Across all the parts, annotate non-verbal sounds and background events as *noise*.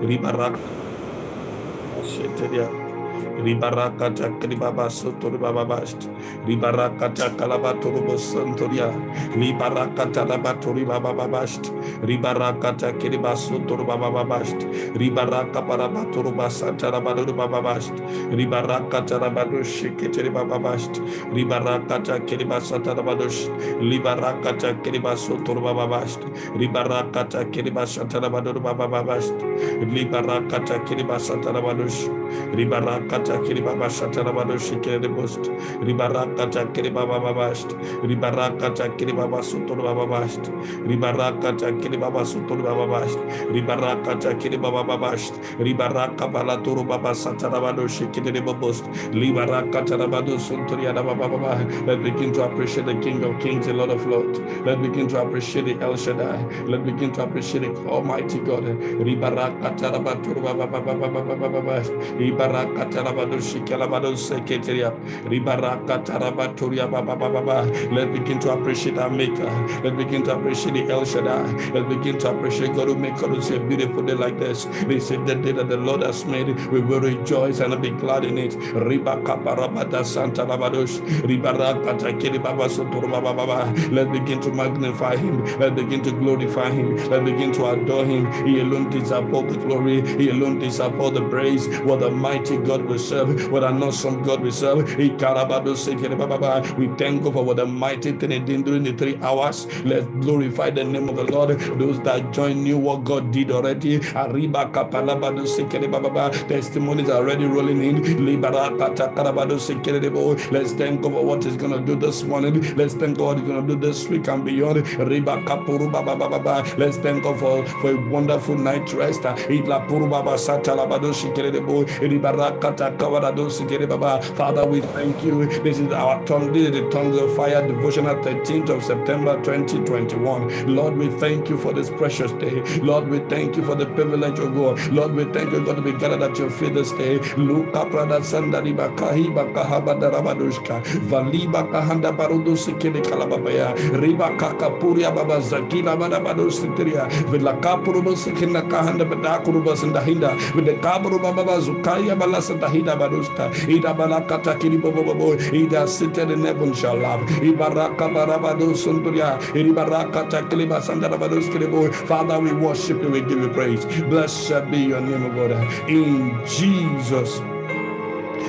Gri de ribaraka cakri baba sotur baba bast ribaraka cakalaba turubo santoria ribaraka calaba turi baba babast ribaraka cakri basotur baba babast ribaraka para baturu basantara baluru baba bast ribaraka calabadu shikitri baba bast ribaraka cakri basantara balush ribaraka cakri basotur baba bast ribaraka cakri basantara baluru baba babast ribaraka cakri basantara balush Ribarakata kiribaba shatarabado shikere bost. Ribarakata kiribaba babast ribarakata kiribaba sutur babast ribarakata kiribaba sutur babast ribarakata kiribaba babast ribaraka balaturu baba satarabado shikere bost libarakata rabado sunturiada baba baba let's begin to appreciate the king of kings and lord of lords. Let's begin to appreciate the el shaddai. Let's begin to appreciate the almighty god. Ribarakata rabaturu baba baba baba baba ribarakata Let's begin to appreciate our Maker. Let's begin to appreciate the El Shaddai. Let's begin to appreciate God who make us a beautiful day like this. They said the day that the Lord has made, we will rejoice and be glad in it. Santa Labadush, Ribaraka Takiri Baba Soturba Baba. Let's begin to magnify Him. Let's begin to glorify Him. Let's begin to adore Him. He alone deserves all the glory. He alone deserves all the praise. What a mighty God we serve. What an awesome God we serve. We thank God for what the mighty thing he did during the three hours. Let's glorify the name of the Lord. Those that join knew what God did already. Testimonies are already rolling in. Let's thank God for what He's gonna do this morning. Let's thank God He's gonna do this week and beyond. Let's thank God for, for a wonderful night rest. Father, we thank you. This is our tongue. This is the tongues of fire devotional 13th of September 2021. Lord, we thank you for this precious day. Lord, we thank you for the privilege of God. Lord, we thank you, God, to be gathered at your feet this day. Luka prada sandari bakahi bakahaba darabadushka. Valiba kahanda barudu sikini kalababaya. Riba kakapuria baba zakila badabadu sitiria. Vila kapuruba sikina kahanda badakuruba sandahinda. With the kaburu baba zukaya balasa tahida barusta ida balakata kiribobobo ida seated in heaven shall love ibaraka barabado sunduria ibarakata kiliba sandarabadus kiribo Father we worship you we give you praise. Blessed be your name O God. In Jesus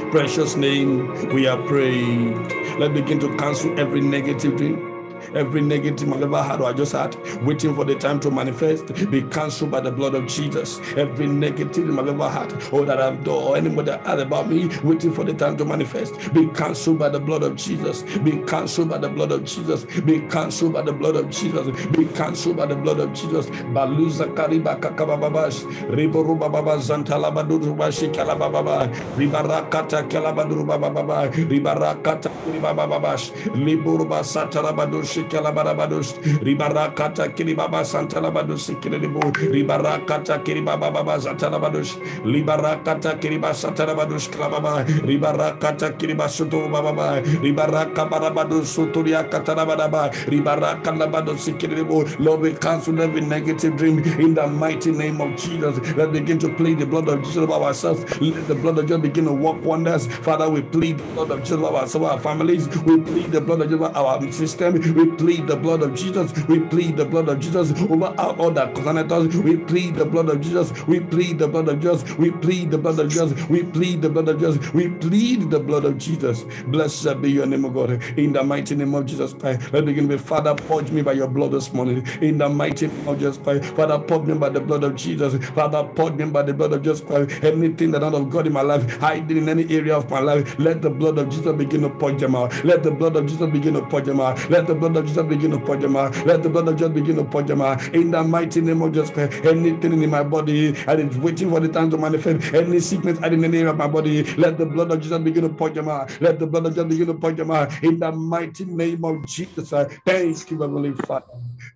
precious name we are prayed. Let's begin to cancel every negative dream Every negative I've ever had I just had, waiting for the time to manifest, be cancelled by the blood of Jesus. Every negative I've ever had or that I've done or anybody had about me, waiting for the time to manifest, be cancelled by the blood of Jesus. Be cancelled by the blood of Jesus. Be cancelled by the blood of Jesus. Be cancelled by the blood of Jesus. Baluza kariba kakabababash. Riboruba baba zantala badurubashi kalababa. Ribarakata kalabaduru baba. Ribarakata ribababash. Liburuba satarabadush shikalabarabados ribarakata kiribaba santalabados kirebo ribarakata kiribaba baba santalabados libarakata kiriba santalabados klababa ribarakata kiriba sutu baba ribaraka barabados suturia katarababa ribaraka labados kirebo Lord we cancel every negative dream in the mighty name of Jesus. Let's begin to plead the blood of Jesus about ourselves. Let the blood of Jesus begin to work wonders. Father we plead the blood of Jesus about our families. We plead the blood of Jesus about our system. We plead the blood of Jesus. We plead the blood of Jesus over all that concerned. We plead the blood of Jesus. We plead the blood of Jesus. We plead the blood of Jesus. We plead the blood of Jesus. We plead the blood of Jesus. Blessed be your name, O God. In the mighty name of Jesus Christ. Let's begin with Father, purge me by your blood this morning. In the mighty name of Jesus Christ. Father, purge me by the blood of Jesus. Father, purge me by the blood of Jesus Christ. Anything that not of God in my life, hiding in any area of my life, let the blood of Jesus begin to purge them out. Let the blood of Jesus begin to purge them out. Let the blood of Jesus begin to purge them out. Let the blood of Jesus begin to purge them out. In the mighty name of Jesus Christ, anything in my body that is waiting for the time to manifest, any sickness in the name of my body, let the blood of Jesus begin to purge them out. Let the blood of Jesus begin to purge them out. In the mighty name of Jesus, I thank you, Heavenly Father.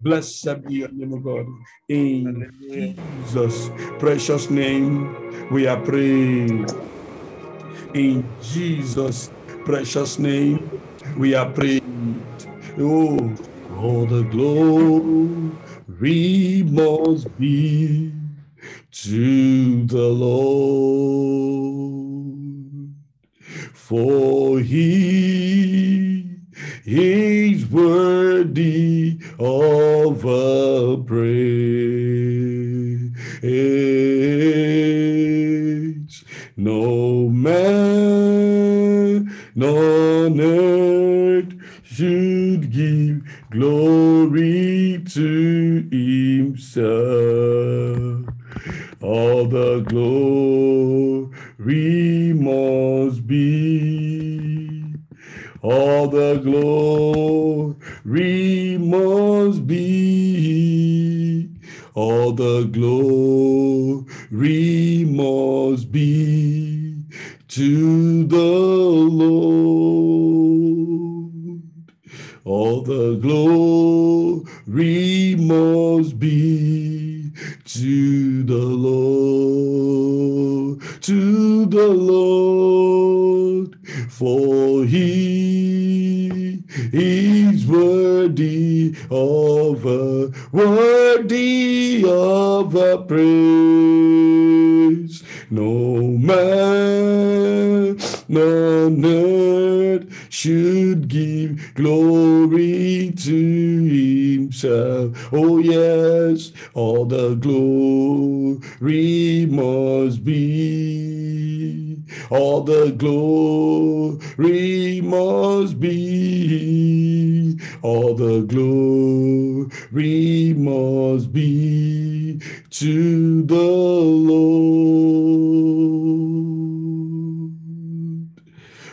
Blessed be your name, of God. In Jesus' precious name, we are praying. In Jesus' precious name, we are praying. Oh, all the glory must be to the Lord, for he is worthy of a praise. No man on earth should glory to himself. All the glory must be, all the glory must be, all the glory must be to the Lord. All the glory must be to the Lord, to the Lord, for he is worthy of a worthy of a praise. No man no, earth should give glory to himself. Oh, yes, all the glory must be, all the glory must be, all the glory must be to the Lord.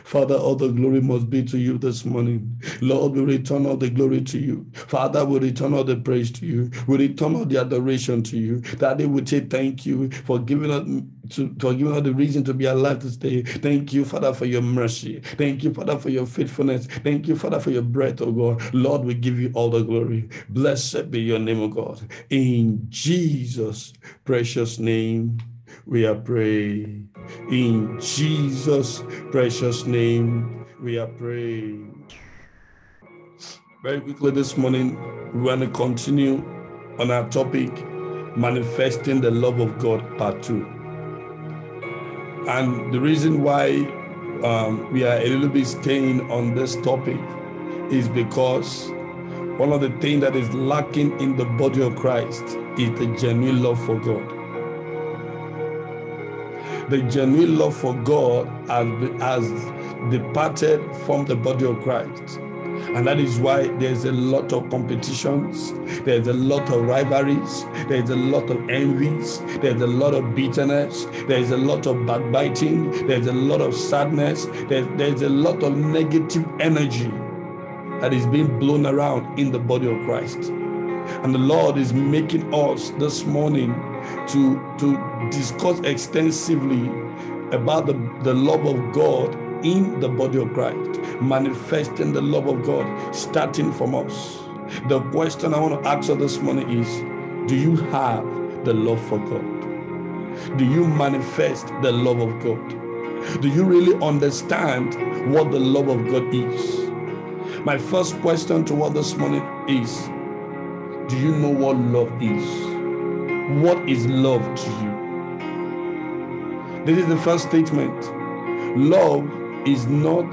Father, all the glory must be to you this morning. Lord, we return all the glory to you. Father, we return all the praise to you. We return all the adoration to you. That they would say thank you for giving us to, for giving us the reason to be alive this day. Thank you, Father, for your mercy. Thank you, Father, for your faithfulness. Thank you, Father, for your breath, oh God. Lord, we give you all the glory. Blessed be your name, oh God. In Jesus' precious name, we are praying. In Jesus' precious name, we are praying. Very quickly this morning, we want to continue on our topic, Manifesting the Love of God, Part 2. And the reason why um, we are a little bit staying on this topic is because one of the things that is lacking in the body of Christ is the genuine love for God the genuine love for God has, has departed from the body of Christ. And that is why there's a lot of competitions, there's a lot of rivalries, there's a lot of envies, there's a lot of bitterness, there's a lot of backbiting, there's a lot of sadness, there's, there's a lot of negative energy that is being blown around in the body of Christ. And the Lord is making us this morning to, to discuss extensively about the, the love of God in the body of Christ, manifesting the love of God starting from us. The question I want to ask you this morning is Do you have the love for God? Do you manifest the love of God? Do you really understand what the love of God is? My first question to what this morning is Do you know what love is? What is love to you? This is the first statement. Love is not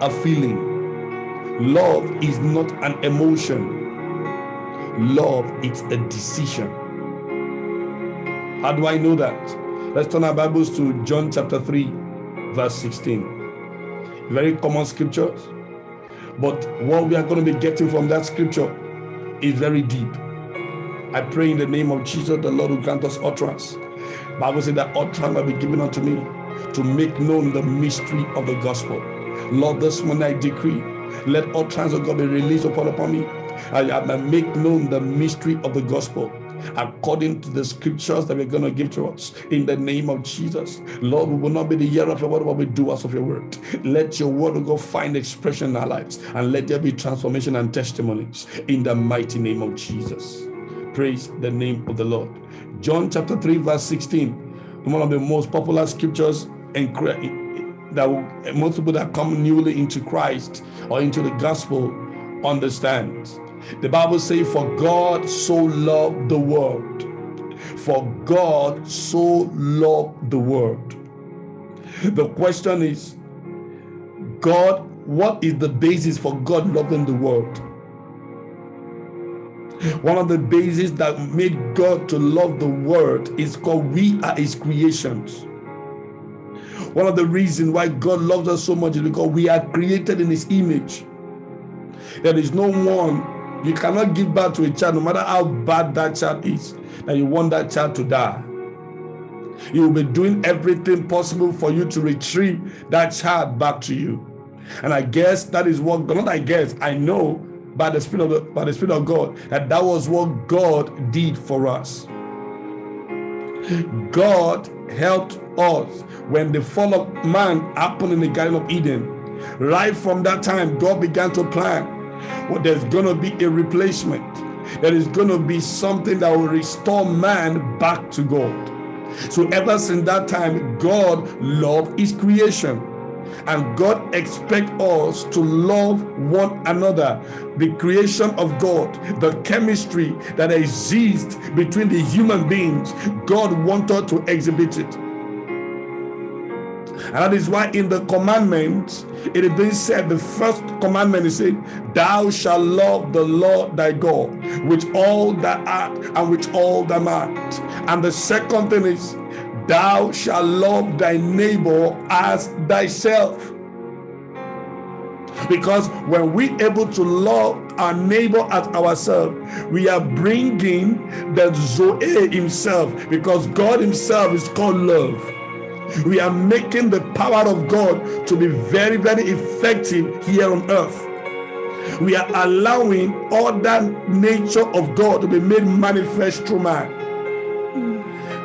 a feeling, love is not an emotion. Love is a decision. How do I know that? Let's turn our Bibles to John chapter 3, verse 16. Very common scriptures, but what we are going to be getting from that scripture is very deep. I pray in the name of Jesus, the Lord will grant us utterance. Bible says that utterance will be given unto me to make known the mystery of the gospel. Lord, this morning I decree, let utterance of God be released upon upon me. I, I make known the mystery of the gospel according to the scriptures that we're going to give to us in the name of Jesus. Lord, we will not be the hearer of your word, but we doers of your word. Let your word oh go find expression in our lives and let there be transformation and testimonies in the mighty name of Jesus. Praise the name of the Lord. John chapter 3, verse 16, one of the most popular scriptures and that most people that come newly into Christ or into the gospel understand. The Bible says, For God so loved the world For God so loved the world. The question is, God, what is the basis for God loving the world? One of the bases that made God to love the world is called we are his creations. One of the reasons why God loves us so much is because we are created in his image. There is no one, you cannot give birth to a child, no matter how bad that child is, that you want that child to die. You will be doing everything possible for you to retrieve that child back to you. And I guess that is what, not I guess, I know by the Spirit of, the, by the Spirit of God that that was what God did for us. God helped us when the fall of man happened in the Garden of Eden. Right from that time, God began to plan well, there's going to be a replacement. There is going to be something that will restore man back to God. So, ever since that time, God loved his creation. And God expects us to love one another. The creation of God, the chemistry that exists between the human beings, God wanted to exhibit it. And that is why in the commandments, it is being said, the first commandment is saying, Thou shalt love the Lord thy God with all thy heart and with all thy might. And the second thing is, Thou shalt love thy neighbor as thyself. Because when we able to love our neighbor as ourselves, we are bringing the Zoe himself, because God himself is called love we are making the power of God to be very, very effective here on earth. We are allowing all that nature of God to be made manifest through man.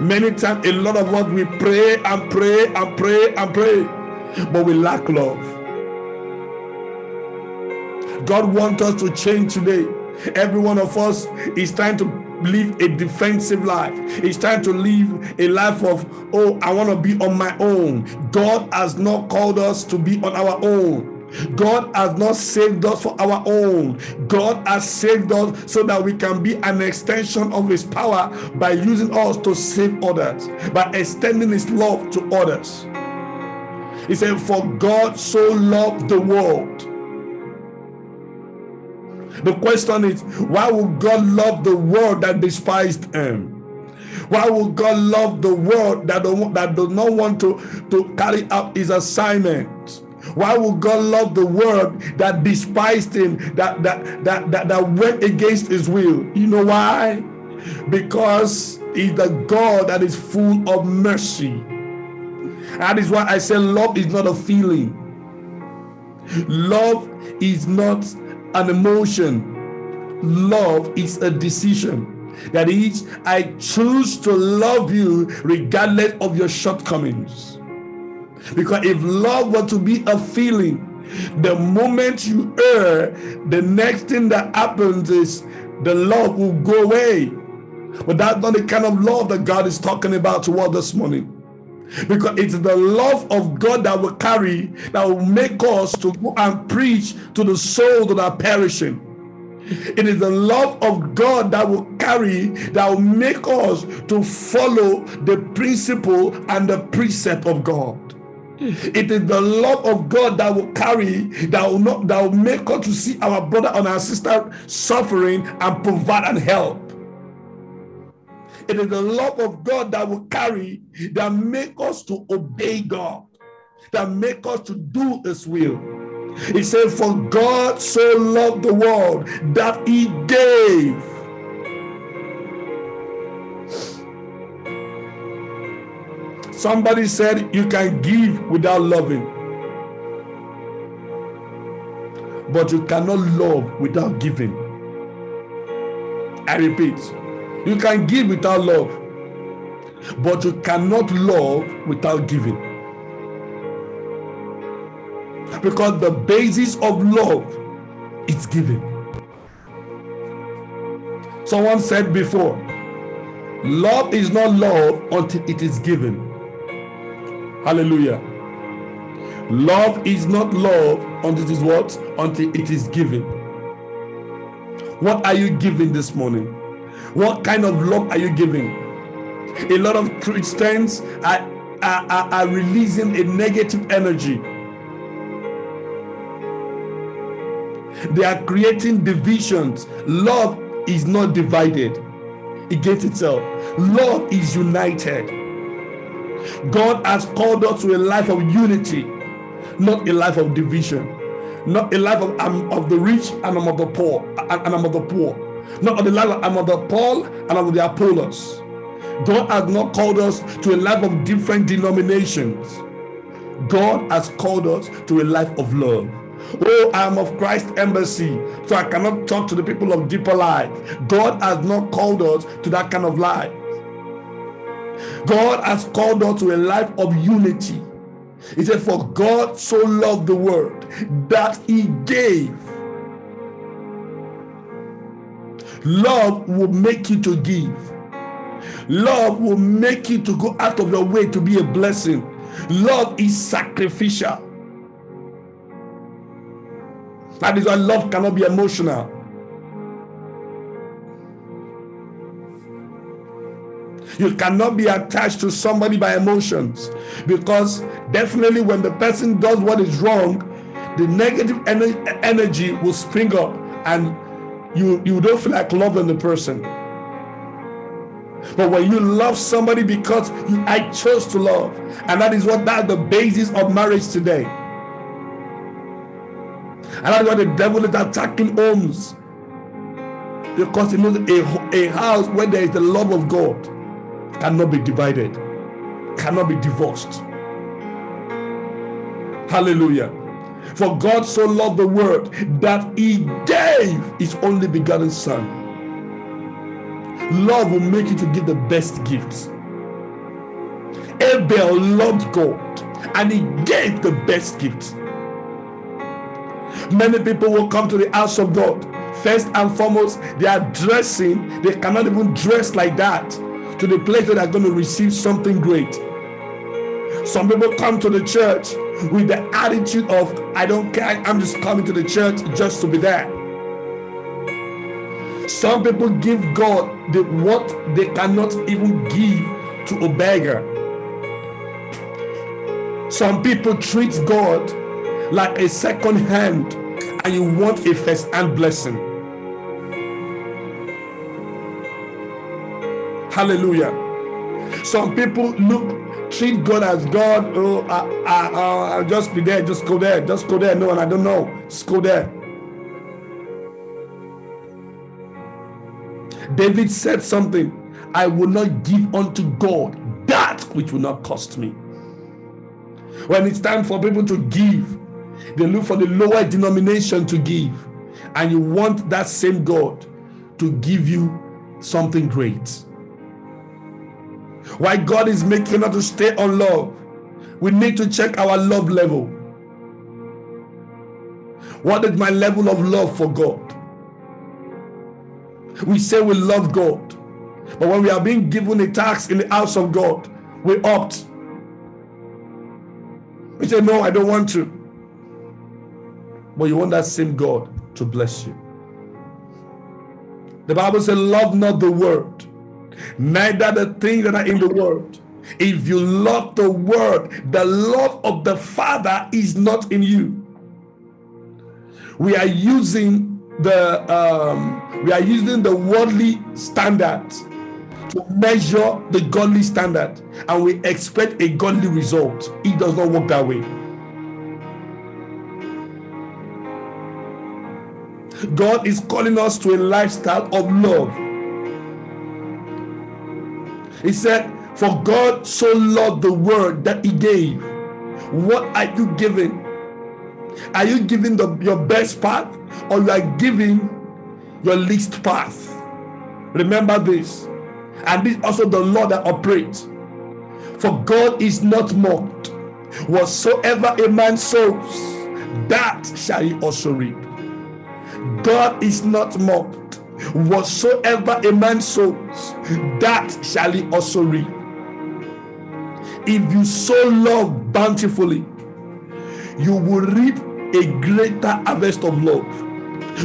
Many times, a lot of us we pray and pray and pray and pray, but we lack love. God wants us to change today. Every one of us is trying to live a defensive life. It's time to live a life of, oh, I want to be on my own. God has not called us to be on our own. God has not saved us for our own. God has saved us so that we can be an extension of His power by using us to save others, by extending His love to others. He said, For God so loved the world the question is, why would God love the world that despised him? Why would God love the world that, don't, that does not want to, to carry out his assignment? Why would God love the world that despised him, that, that, that, that, that went against his will? You know why? Because he's the God that is full of mercy. That is why I say love is not a feeling. Love is not an emotion. Love is a decision. That is, I choose to love you regardless of your shortcomings. Because if love were to be a feeling, the moment you err, the next thing that happens is the love will go away. But that's not the kind of love that God is talking about toward this morning because it's the love of God that will carry that will make us to go and preach to the souls that are perishing. It is the love of God that will carry, that will make us to follow the principle and the precept of God. It is the love of God that will carry, that will not that will make us to see our brother and our sister suffering and provide and help. It is the love of God that will carry, that make us to obey God, that make us to do His will. He said, For God so loved the world that He gave. Somebody said you can give without loving, but you cannot love without giving. I repeat, you can give without love, but you cannot love without giving. Because the basis of love is giving. Someone said before, love is not love until it is given. Hallelujah. Love is not love until it is what? Until it is given. What are you giving this morning? What kind of love are you giving? a lot of Christians are, are, are, releasing a negative energy. They are creating divisions. Love is not divided against itself, love is united. God has called us to a life of unity, not a life of division, not a life of I'm of the rich and I'm of the poor, and I'm of the poor, not of the life of the Paul and of the Apollos. God has not called us to a life of different denominations. God has called us to a life of love. Oh, I am of Christ Embassy, so I cannot talk to the people of deeper life. God has not called us to that kind of life. God has called us to a life of unity. He said, For God so loved the world that he gave. Love will make you to give. Love will make you to go out of your way to be a blessing. Love is sacrificial. That is why love cannot be emotional. You cannot be attached to somebody by emotions because definitely when the person does what is wrong, the negative energy will spring up and you, you don't feel like loving the person. But when you love somebody because you I chose to love, and that is what that's the basis of marriage today. And that's why the devil is attacking homes. Because he knows a, a house where there is the love of God cannot be divided, cannot be divorced. Hallelujah. For God so loved the world that he gave his only begotten Son. Love will make you to give the best gifts. Abel loved God and he gave the best gifts. Many people will come to the house of God. First and foremost, they are dressing, they cannot even dress like that to the place that they're going to receive something great. Some people come to the church with the attitude of, I don't care, I'm just coming to the church just to be there. Some people give God the, what they cannot even give to a beggar. Some people treat God like a second hand and you want a first hand blessing. Hallelujah. Some people look, treat God as God. Oh, I, I, I'll just be there. Just go there. Just go there. No, and I don't know. Just go there. David said something I will not give unto God that which will not cost me. When it's time for people to give, they look for the lower denomination to give. And you want that same God to give you something great. Why God is making us to stay on love, we need to check our love level. What is my level of love for God? We say we love God, but when we are being given a task in the house of God, we opt. We say, No, I don't want to. But you want that same God to bless you. The Bible says, Love not the world, neither the things that are in the world. If you love the world, the love of the Father is not in you. We are using the um, we are using the worldly standard to measure the godly standard, and we expect a godly result. It does not work that way. God is calling us to a lifestyle of love. He said, For God so loved the world that He gave. What are you giving? Are you giving the, your best part or you are giving your least path? Remember this. And this also the law that operates. For God is not mocked. Whatsoever a man sows, that shall he also reap. God is not mocked. Whatsoever a man sows, that shall he also reap. If you sow love bountifully, you will reap a greater harvest of love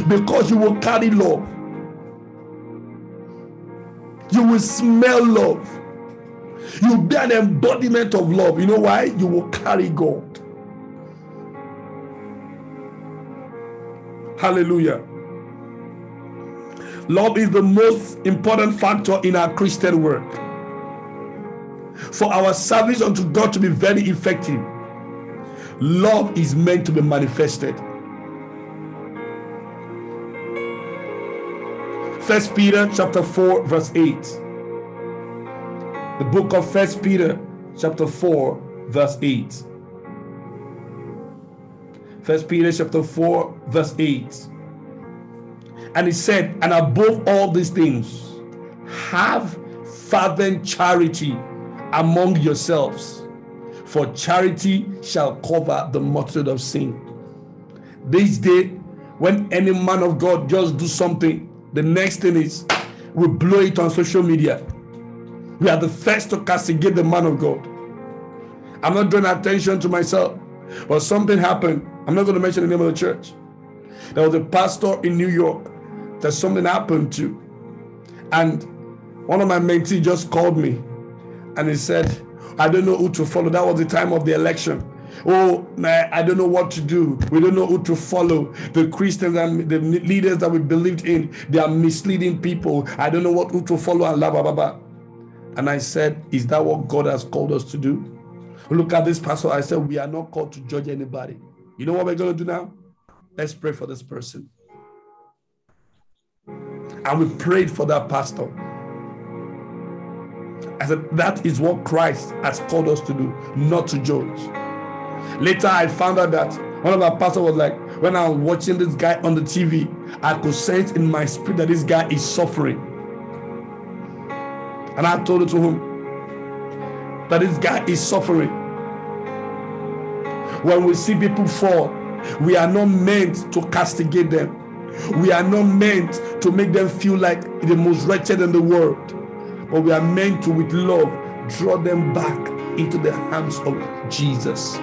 because you will carry love. You will smell love. You'll be an embodiment of love. You know why? You will carry God. Hallelujah. Love is the most important factor in our Christian work. For our service unto God to be very effective, love is meant to be manifested. First Peter chapter 4 verse 8. The book of First Peter chapter 4 verse 8. First Peter chapter 4 verse 8. And he said, and above all these things, have fervent charity among yourselves, for charity shall cover the multitude of sin. This day, when any man of God just do something, the next thing is we blow it on social media. We are the first to castigate the man of God. I'm not drawing attention to myself, but something happened. I'm not going to mention the name of the church. There was a pastor in New York that something happened to. And one of my mentees just called me and he said, I don't know who to follow. That was the time of the election. Oh, I don't know what to do. We don't know who to follow. The Christians and the leaders that we believed in, they are misleading people. I don't know what who to follow and blah, blah, blah, blah. And I said, Is that what God has called us to do? Look at this pastor. I said, We are not called to judge anybody. You know what we're going to do now? Let's pray for this person. And we prayed for that pastor. I said, that is what Christ has called us to do, not to judge. Later, I found out that one of our pastors was like, when I was watching this guy on the TV, I could sense in my spirit that this guy is suffering. And I told it to him that this guy is suffering. When we see people fall, we are not meant to castigate them. We are not meant to make them feel like the most wretched in the world, but we are meant to, with love, draw them back into the hands of Jesus.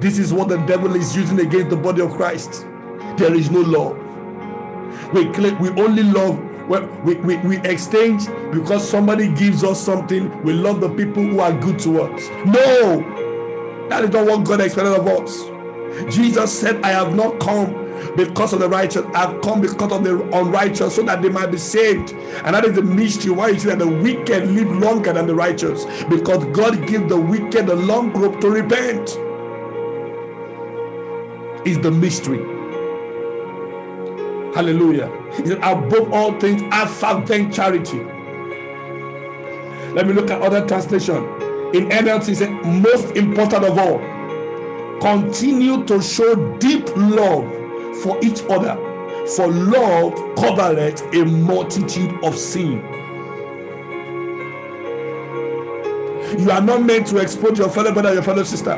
This is what the devil is using against the body of Christ. There is no love. We, we only love we, we, we exchange because somebody gives us something. We love the people who are good to us. No, that is not what God expected of us. Jesus said, I have not come because of the righteous. I've come because of the unrighteous so that they might be saved. And that is the mystery why you see that the wicked live longer than the righteous because God gives the wicked a long rope to repent. Is the mystery. Hallelujah. He said, above all things, I fervent charity. Let me look at other translation in NLT said, most important of all, continue to show deep love for each other, for love covereth a multitude of sin. You are not meant to expose your fellow brother, your fellow sister.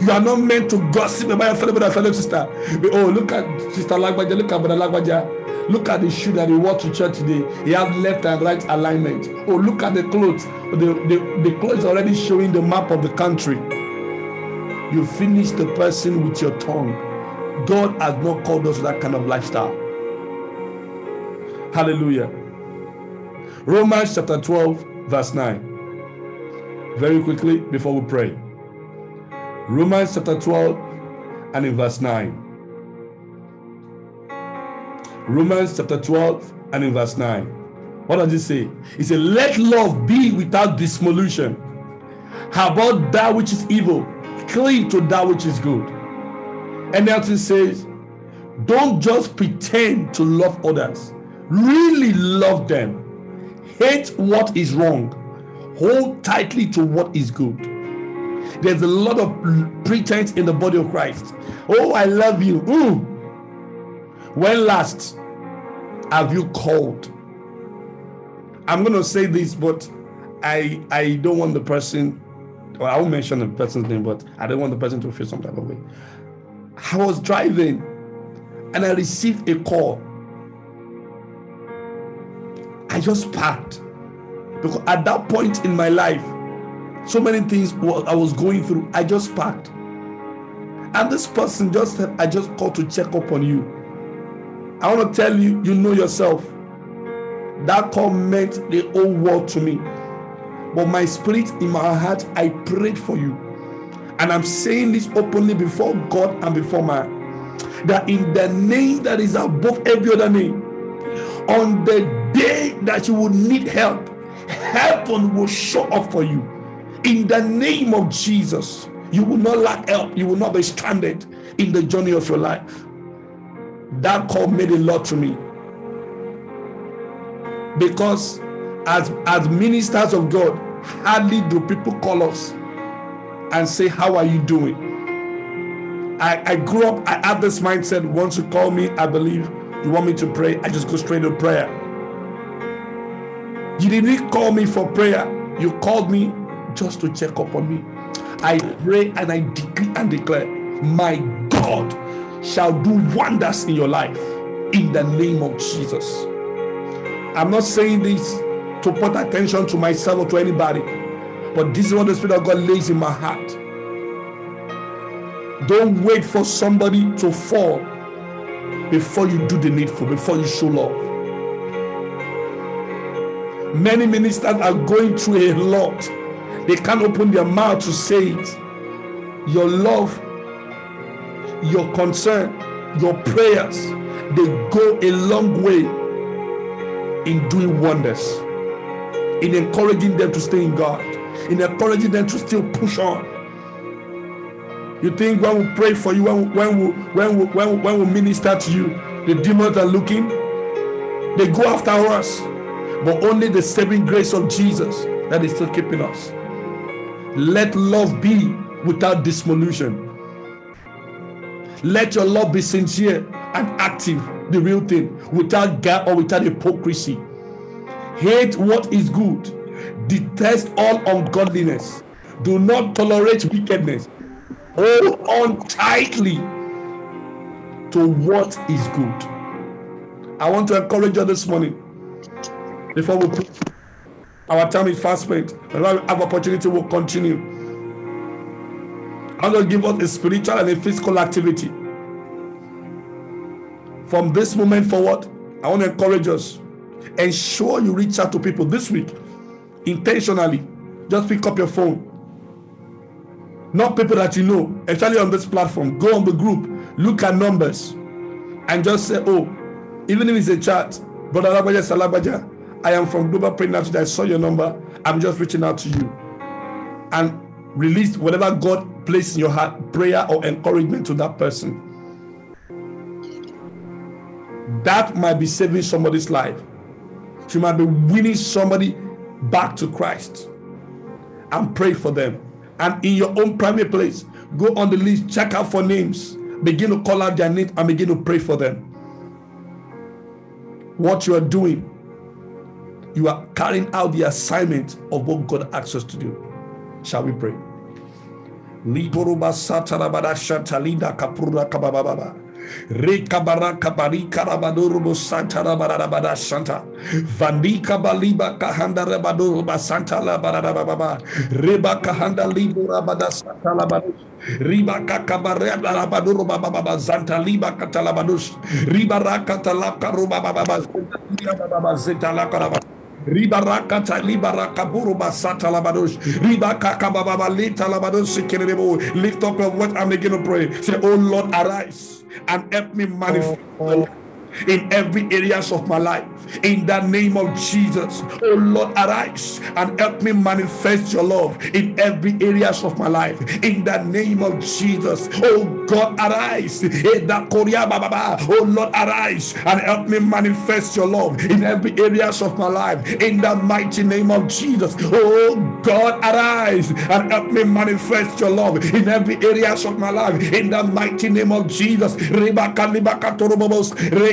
You are not meant to gossip about your fellow brother, fellow sister. Oh, look at Sister Lagbaja, look at Brother Lagbaja. Look at the shoe that he wore to church today. He has left and right alignment. Oh, look at the clothes. Oh, the, the, the clothes already showing the map of the country. You finish the person with your tongue. God has not called us that kind of lifestyle. Hallelujah. Romans chapter 12, verse 9. Very quickly before we pray. Romans chapter 12 and in verse 9. Romans chapter 12 and in verse 9. What does it say? It says, Let love be without dissolution. How about that which is evil? Cleave to that which is good. And NLT says, Don't just pretend to love others, really love them. Hate what is wrong, hold tightly to what is good. There's a lot of pretense in the body of Christ. Oh, I love you. Ooh, when last have you called? I'm going to say this, but I I don't want the person, well, I won't mention the person's name, but I don't want the person to feel some type of way. I was driving and I received a call. I just parked because at that point in my life, so many things I was going through, I just parked. And this person just said, I just called to check up on you. I want to tell you, you know yourself. That call meant the whole world to me. But my spirit in my heart, I prayed for you. And I'm saying this openly before God and before man. That in the name that is above every other name, on the day that you will need help, heaven will show up for you. In the name of Jesus, you will not lack help. You will not be stranded in the journey of your life. That call made a lot to me. Because as, as ministers of God, hardly do people call us and say, How are you doing? I, I grew up, I had this mindset once you call me, I believe you want me to pray, I just go straight to prayer. You didn't call me for prayer, you called me just to check up on me. I pray and I decree and declare, My God shall do wonders in your life in the name of Jesus. I'm not saying this to put attention to myself or to anybody, but this is what the Spirit of God lays in my heart. Don't wait for somebody to fall before you do the needful, before you show love. Many ministers are going through a lot. They can't open their mouth to say it. Your love, your concern, your prayers, they go a long way in doing wonders, in encouraging them to stay in God, in encouraging them to still push on. You think when we pray for you, when, when, we, when, we, when, we, when we minister to you, the demons are looking, they go after us, but only the saving grace of Jesus that is still keeping us. Let love be without dissolution. Let your love be sincere and active the real thing without gap or without hypocrisy. Hate what is good. Detest all ungodliness. Do not tolerate wickedness. Hold on tightly to what is good. I want to encourage you this morning before we pray. Our time is fast spent. Have opportunity, we'll continue. I'm going to give us a spiritual and a physical activity from this moment forward, I want to encourage us. Ensure you reach out to people this week intentionally. Just pick up your phone. Not people that you know, especially on this platform. Go on the group, look at numbers, and just say, Oh, even if it's a chat, Brother Labaja Salabaja, I am from Global Prayer I saw your number. I'm just reaching out to you. And release whatever God placed in your heart, prayer or encouragement to that person that might be saving somebody's life. She might be winning somebody back to Christ. And pray for them. And in your own private place, go on the list, check out for names, begin to call out their name, and begin to pray for them. What you are doing, you are carrying out the assignment of what God asks us to do. Shall we pray? Rekabara kabari karabaduru santa rabada santa. Vandika baliba kahanda rabaduru basanta la barada baba. Reba kahanda libu rabada santa la barus. Riba kakabare rabaduru baba baba zanta liba katalabadus. Riba rakatalaka ruba baba baba. Ribarakata libarakaburu basata labadosh. Ribakaka bababa lita labadosh. Lift up your voice and begin to pray. Say, Oh Lord, arise and help me oh, manifest oh, in every areas of my life. In the name of Jesus, oh Lord, arise and help me manifest your love in every areas of my life. In the name of Jesus, oh God, arise. Eh, oh Lord, arise and help me manifest your love in every areas of my life. In the mighty name of Jesus, oh God, arise and help me manifest your love in every areas of my life. In the mighty name of Jesus,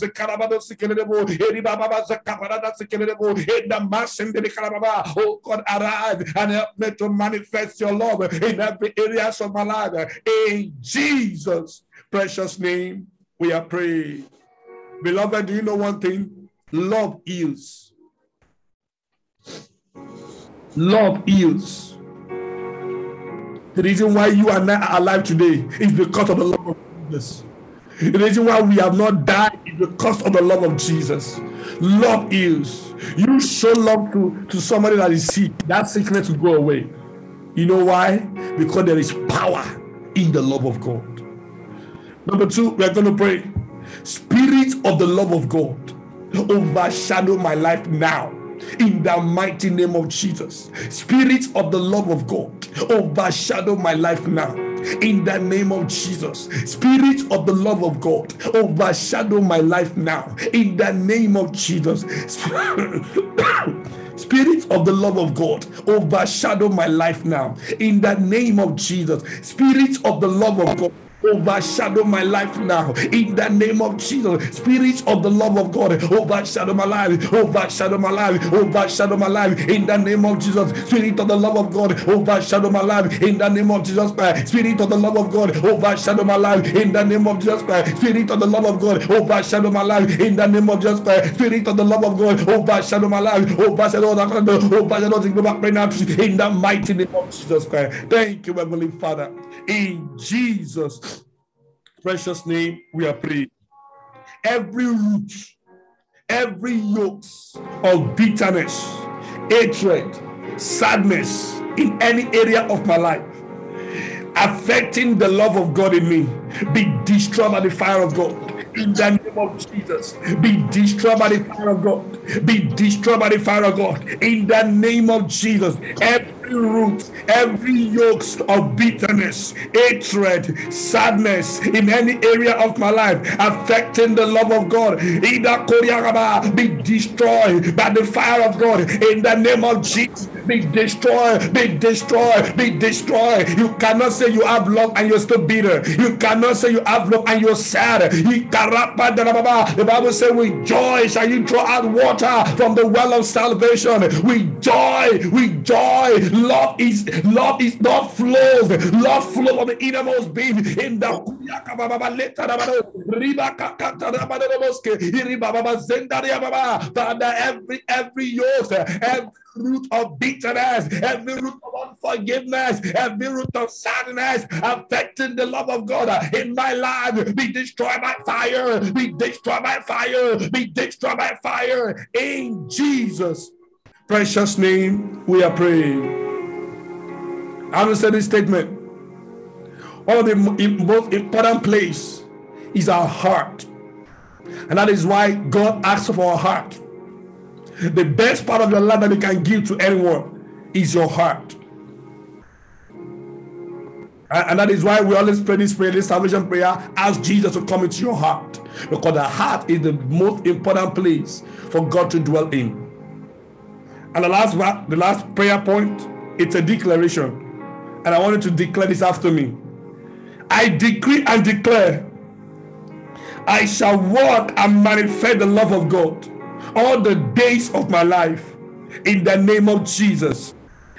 the calababa siquele move he baba baba calababa siquele move in the mass in the Oh God, arise and help me to manifest your love in every area of my life. In Jesus' precious name, we are praying. Beloved, do you know one thing? Love heals. Love heals. The reason why you are not alive today is because of the love of Jesus. The reason why we have not died is because of the love of Jesus. Love heals. You show love to, to somebody that is sick, that sickness will go away. You know why? Because there is power in the love of God. Number two, we are going to pray. Spirit of the love of God, overshadow my life now in the mighty name of Jesus. Spirit of the love of God, overshadow my life now in the name of Jesus. *coughs* Spirit of the love of God, overshadow my life now in the name of Jesus. Spirit of the love of God, overshadow my life now in the name of Jesus. Spirit of the love of God overshadow my life now in the name of Jesus. Spirit of the love of God, overshadow my life, overshadow my life, overshadow my life in the name of Jesus. Spirit of the love of God, overshadow my life in the name of Jesus. Spirit of the love of God, overshadow my life in the name of Jesus. Spirit of the love of God, overshadow my life in the name of Jesus. Spirit of the love of God, overshadow my life, overshadow the overshadow the in the mighty name of Jesus. Thank you, Heavenly Father. In Jesus' precious name, we are praying. Every root, every yoke of bitterness, hatred, sadness in any area of my life, affecting the love of God in me, be destroyed by the fire of God in the name of Jesus. Be destroyed by the fire of God. Be destroyed by the fire of God in the name of Jesus. Every root, every yoke of bitterness, hatred, sadness in any area of my life affecting the love of God, be destroyed by the fire of God in the name of Jesus. Be destroyed, be destroyed, be destroyed. You cannot say you have love and you're still bitter. You cannot say you have love and you're sad. The Bible says, with joy shall you draw out water from the well of salvation. With joy, with joy, love is love is not flows. Love flows on the innermost being in the Father, every every yoke, every root of bitterness, every root of unforgiveness, every root of sadness affecting the love of God in my life be destroyed by fire, be destroyed by fire, be destroyed by fire. In Jesus' precious name, we are praying. I will say this statement. One of the most important place is our heart. And that is why God asks for our heart. The best part of your life that you can give to anyone is your heart. And that is why we always pray this prayer, this salvation prayer, ask Jesus to come into your heart. Because the heart is the most important place for God to dwell in. And the last the last prayer point, it's a declaration. And I want you to declare this after me. I decree and declare I shall walk and manifest the love of God all the days of my life in the name of Jesus.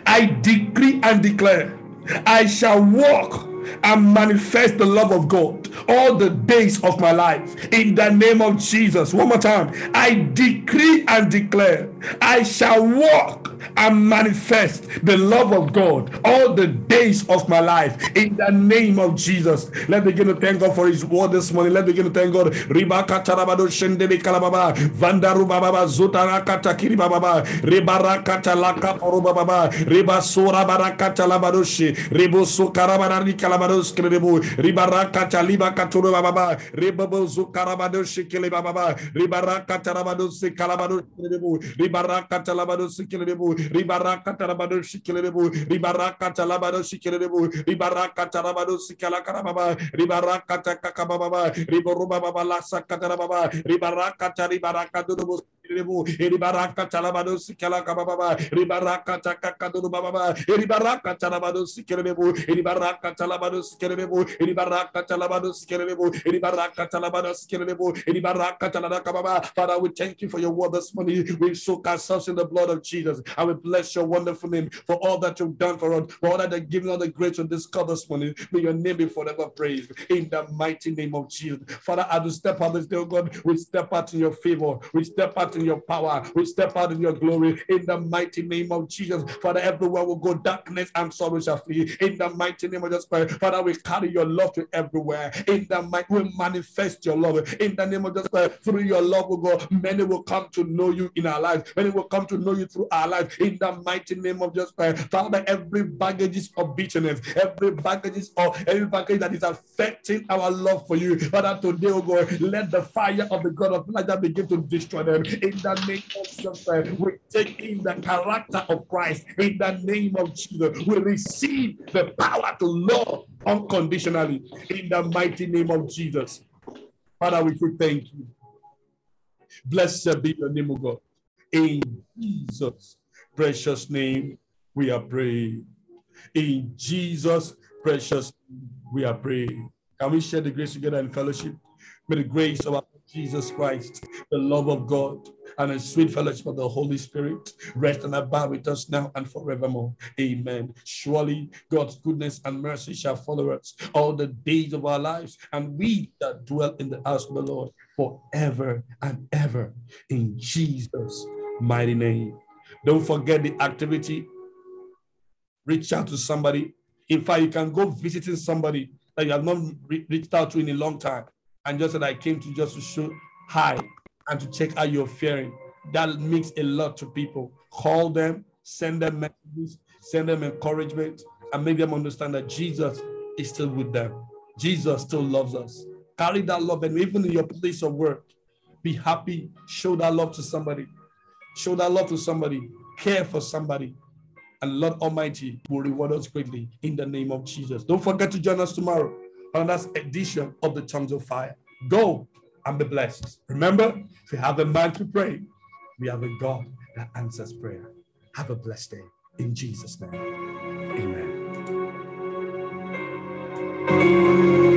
I decree and declare I shall walk and manifest the love of God all the days of my life in the name of Jesus. One more time. I decree and declare I shall walk and manifest the love of God all the days of my life in the name of Jesus. Let's begin to thank God for His word this morning. Let's begin to thank God. Ribaka tarabado shendebe kalababa vandaru bababa zutara kiri bababa rebaraka talaka poru bababa rebasura baraka labadoshi rebosu karabarani kalabados krebu ribaraka taliba katuru bababa rebabo zukarabadoshi kele bababa ribaraka tarabadosi kalabadoshi krebu ribaraka talabadosi kelebu ribaraka tarabado shikelebu ribaraka talabado shikelebu ribaraka tarabado sikala karababa ribaraka takakababa riboruba baba lasa katarababa ribaraka taribaraka dudubu Rebu, Eribaraka Talabado Sikala Kababa, Ribaraka Takakadu Baba, Eribaraka Talabado Sikelebu, Eribaraka Talabado Sikelebu, Eribaraka Talabado Sikelebu, Eribaraka Talabado Sikelebu, Eribaraka Talaka Baba. Father, we thank you for your word this morning. We soak ourselves in the blood of Jesus. I will bless your wonderful name for all that you've done for us, for all that you've given us the grace to discover this morning. May your name be forever praised in the mighty name of Jesus. Father, as we step out this day, oh God, we step out in your favor, we step out in your power, we step out in your glory in the mighty name of Jesus. Father, everywhere we go, darkness and sorrow shall flee in the mighty name of Jesus Christ. Father, we carry your love to everywhere in the might, we manifest your love in the name of Jesus Christ. Through your love, we go, many will come to know you in our lives, many will come to know you through our lives in the mighty name of Jesus Christ. Father, every baggage of bitterness, every baggage of every baggage that is affecting our love for you, Father, today, oh God, let the fire of the God of light begin to destroy them in the name of Jesus. Eh, we take in the character of Christ in the name of Jesus. We receive the power to love unconditionally in the mighty name of Jesus. Father, we say thank you. Blessed be your name, O God. In Jesus' precious name, we are praying. In Jesus' precious name, we are praying. Can we share the grace together in fellowship? May the grace of our Jesus Christ, the love of God, and the sweet fellowship of the Holy Spirit rest and abide with us now and forevermore. Amen. Surely God's goodness and mercy shall follow us all the days of our lives, and we that dwell in the house of the Lord forever and ever. In Jesus' mighty name. Don't forget the activity. Reach out to somebody. In fact, you can go visiting somebody that you have not re- reached out to in a long time and just said, I came to just to show hi and to check how you're faring. That makes a lot to people. Call them, send them messages, send them encouragement, and make them understand that Jesus is still with them. Jesus still loves us. Carry that love, and even in your place of work, be happy. Show that love to somebody. Show that love to somebody. Care for somebody. And Lord Almighty will reward us greatly in the name of Jesus. Don't forget to join us tomorrow on that edition of the Tongues of Fire. Go and be blessed. Remember, if you have a man to pray, we have a God that answers prayer. Have a blessed day in Jesus' name. Amen.